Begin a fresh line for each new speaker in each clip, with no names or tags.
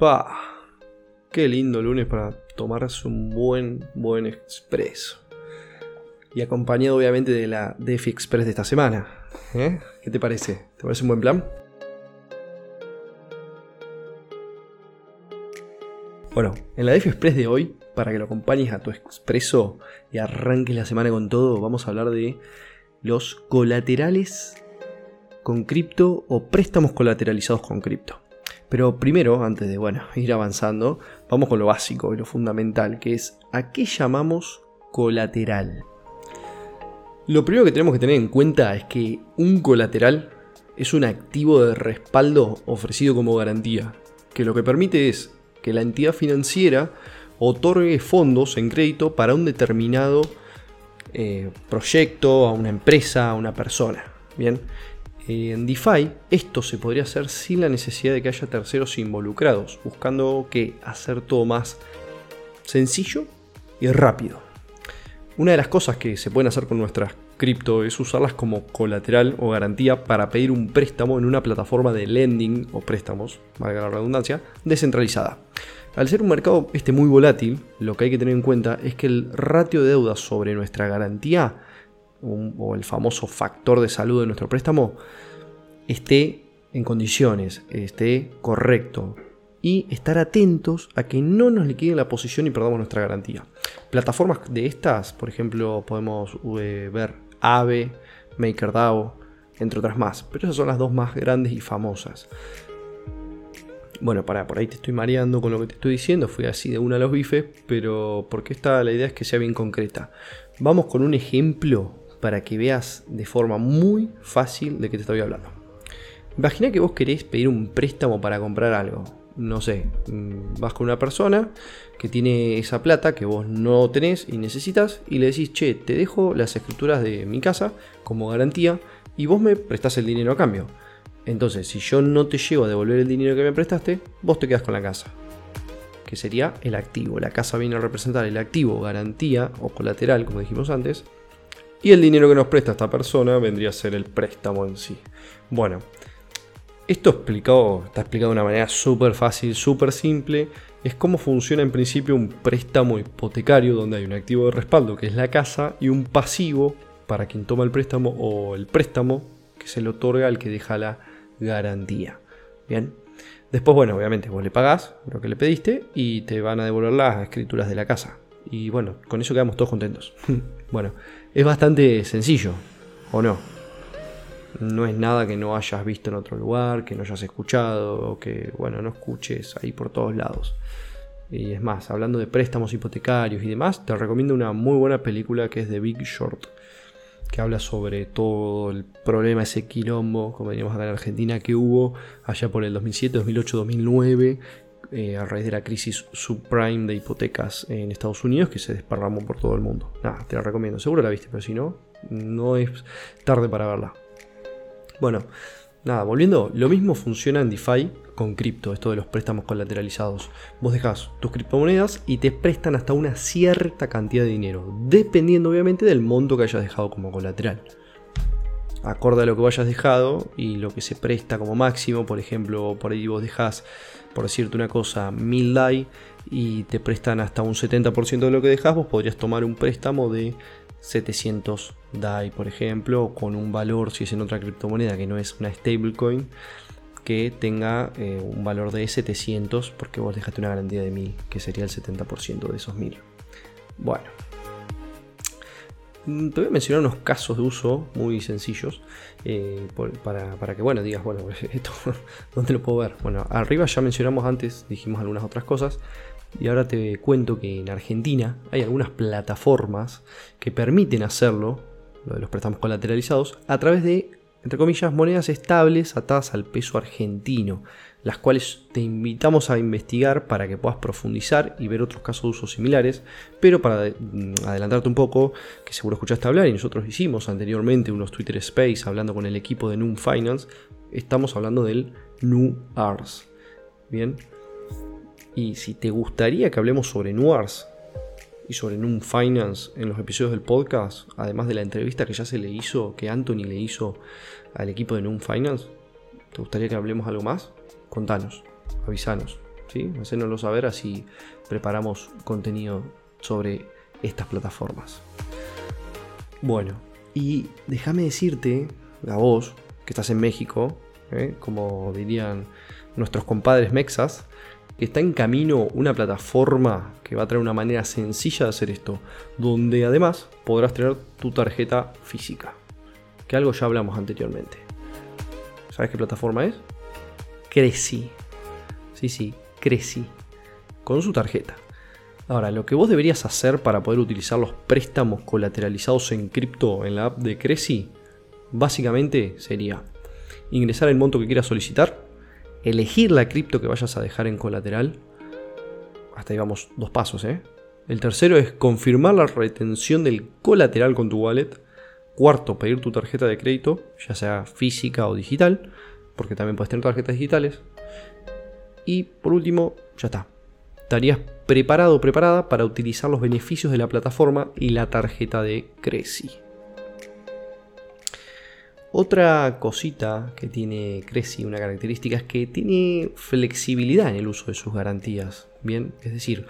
Pa, qué lindo lunes para tomarse un buen, buen expreso. Y acompañado obviamente de la DeFi Express de esta semana. ¿eh? ¿Qué te parece? ¿Te parece un buen plan? Bueno, en la DeFi Express de hoy, para que lo acompañes a tu expreso y arranques la semana con todo, vamos a hablar de los colaterales con cripto o préstamos colateralizados con cripto. Pero primero, antes de bueno, ir avanzando, vamos con lo básico y lo fundamental, que es a qué llamamos colateral. Lo primero que tenemos que tener en cuenta es que un colateral es un activo de respaldo ofrecido como garantía, que lo que permite es que la entidad financiera otorgue fondos en crédito para un determinado eh, proyecto, a una empresa, a una persona. Bien, en DeFi esto se podría hacer sin la necesidad de que haya terceros involucrados, buscando que hacer todo más sencillo y rápido. Una de las cosas que se pueden hacer con nuestras cripto es usarlas como colateral o garantía para pedir un préstamo en una plataforma de lending o préstamos, valga la redundancia, descentralizada. Al ser un mercado este muy volátil, lo que hay que tener en cuenta es que el ratio de deuda sobre nuestra garantía o el famoso factor de salud de nuestro préstamo esté en condiciones, esté correcto y estar atentos a que no nos liquiden la posición y perdamos nuestra garantía. Plataformas de estas, por ejemplo, podemos eh, ver Aave, MakerDAO, entre otras más, pero esas son las dos más grandes y famosas. Bueno, para, por ahí te estoy mareando con lo que te estoy diciendo, fui así de una a los bifes, pero porque esta la idea es que sea bien concreta. Vamos con un ejemplo para que veas de forma muy fácil de qué te estoy hablando. Imagina que vos querés pedir un préstamo para comprar algo. No sé, mm, vas con una persona que tiene esa plata que vos no tenés y necesitas y le decís, che, te dejo las escrituras de mi casa como garantía y vos me prestás el dinero a cambio. Entonces, si yo no te llego a devolver el dinero que me prestaste, vos te quedas con la casa. Que sería el activo. La casa viene a representar el activo, garantía o colateral, como dijimos antes, y el dinero que nos presta esta persona vendría a ser el préstamo en sí. Bueno, esto explicado, está explicado de una manera súper fácil, súper simple. Es cómo funciona en principio un préstamo hipotecario donde hay un activo de respaldo que es la casa y un pasivo para quien toma el préstamo o el préstamo que se le otorga al que deja la garantía. Bien. Después, bueno, obviamente vos le pagás lo que le pediste y te van a devolver las escrituras de la casa. Y bueno, con eso quedamos todos contentos. bueno, es bastante sencillo, ¿o no? No es nada que no hayas visto en otro lugar, que no hayas escuchado, o que, bueno, no escuches ahí por todos lados. Y es más, hablando de préstamos hipotecarios y demás, te recomiendo una muy buena película que es The Big Short, que habla sobre todo el problema, ese quilombo, como diríamos acá en Argentina, que hubo allá por el 2007, 2008, 2009, eh, a raíz de la crisis subprime de hipotecas en Estados Unidos que se desparramó por todo el mundo. Nada, te la recomiendo. Seguro la viste, pero si no, no es tarde para verla. Bueno, nada, volviendo, lo mismo funciona en DeFi con cripto, esto de los préstamos colateralizados. Vos dejas tus criptomonedas y te prestan hasta una cierta cantidad de dinero, dependiendo obviamente del monto que hayas dejado como colateral acorde a lo que hayas dejado y lo que se presta como máximo. Por ejemplo, por ahí vos dejas, por decirte una cosa, 1000 DAI y te prestan hasta un 70% de lo que dejas, vos podrías tomar un préstamo de 700 DAI, por ejemplo, con un valor, si es en otra criptomoneda que no es una stablecoin, que tenga eh, un valor de 700 porque vos dejaste una garantía de 1000, que sería el 70% de esos 1000. Bueno, te voy a mencionar unos casos de uso muy sencillos eh, para, que, bueno, digas, bueno, esto, ¿dónde lo puedo ver? Bueno, arriba ya mencionamos antes, dijimos algunas otras cosas, y ahora te cuento que en Argentina hay algunas plataformas que permiten hacerlo, lo de los préstamos colateralizados, a través de, entre comillas, monedas estables atadas al peso argentino las cuales te invitamos a investigar para que puedas profundizar y ver otros casos de uso similares, pero para mm, adelantarte un poco, que seguro escuchaste hablar y nosotros hicimos anteriormente unos Twitter Space hablando con el equipo de Noom Finance, estamos hablando del NUARS. Bien, y si te gustaría que hablemos sobre NUARS y sobre Noom Finance en los episodios del podcast, además de la entrevista que ya se le hizo, que Anthony le hizo al equipo de Noom Finance, ¿te gustaría que hablemos algo más? Contanos, avisanos. ¿sí? Hacénoslo saber así preparamos contenido sobre estas plataformas. Bueno, y déjame decirte a vos, que estás en México, ¿eh? como dirían nuestros compadres mexas, que está en camino una plataforma que va a traer una manera sencilla de hacer esto, donde además podrás tener tu tarjeta física, que algo ya hablamos anteriormente. ¿Sabes qué plataforma es? Creci. Sí, sí, Creci. Con su tarjeta. Ahora, lo que vos deberías hacer para poder utilizar los préstamos colateralizados en cripto en la app de Creci, básicamente sería ingresar el monto que quieras solicitar, elegir la cripto que vayas a dejar en colateral. Hasta ahí vamos dos pasos, ¿eh? El tercero es confirmar la retención del colateral con tu wallet. Cuarto, pedir tu tarjeta de crédito, ya sea física o digital, porque también puedes tener tarjetas digitales. Y por último, ya está. Estarías preparado o preparada para utilizar los beneficios de la plataforma y la tarjeta de Creci. Otra cosita que tiene Creci, una característica, es que tiene flexibilidad en el uso de sus garantías. Bien, es decir,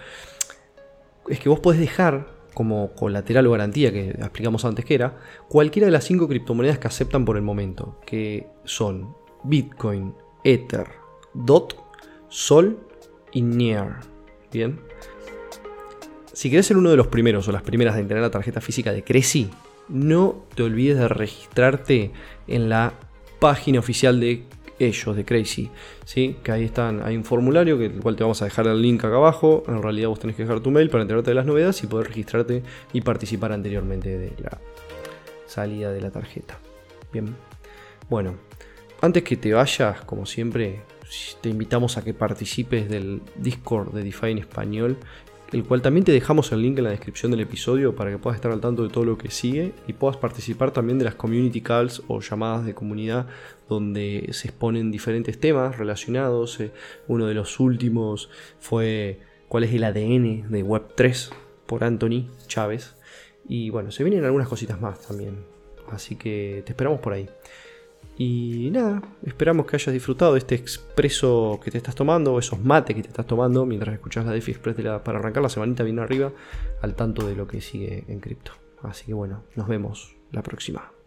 es que vos podés dejar como colateral o garantía que explicamos antes que era, cualquiera de las cinco criptomonedas que aceptan por el momento, que son Bitcoin, Ether, DOT, Sol y Near. Bien. Si querés ser uno de los primeros o las primeras en tener la tarjeta física de Creci, no te olvides de registrarte en la página oficial de ellos, de Crazy. ¿sí? Que ahí están, hay un formulario que el cual te vamos a dejar el link acá abajo. En realidad vos tenés que dejar tu mail para enterarte de las novedades y poder registrarte y participar anteriormente de la salida de la tarjeta. Bien. Bueno, antes que te vayas, como siempre, te invitamos a que participes del Discord de DeFi en español el cual también te dejamos el link en la descripción del episodio para que puedas estar al tanto de todo lo que sigue y puedas participar también de las community calls o llamadas de comunidad donde se exponen diferentes temas relacionados. Eh, uno de los últimos fue cuál es el ADN de Web3 por Anthony Chávez. Y bueno, se vienen algunas cositas más también. Así que te esperamos por ahí. Y nada, esperamos que hayas disfrutado este expreso que te estás tomando, esos mates que te estás tomando mientras escuchas la DeFi Express para arrancar la semanita bien arriba, al tanto de lo que sigue en cripto. Así que bueno, nos vemos la próxima.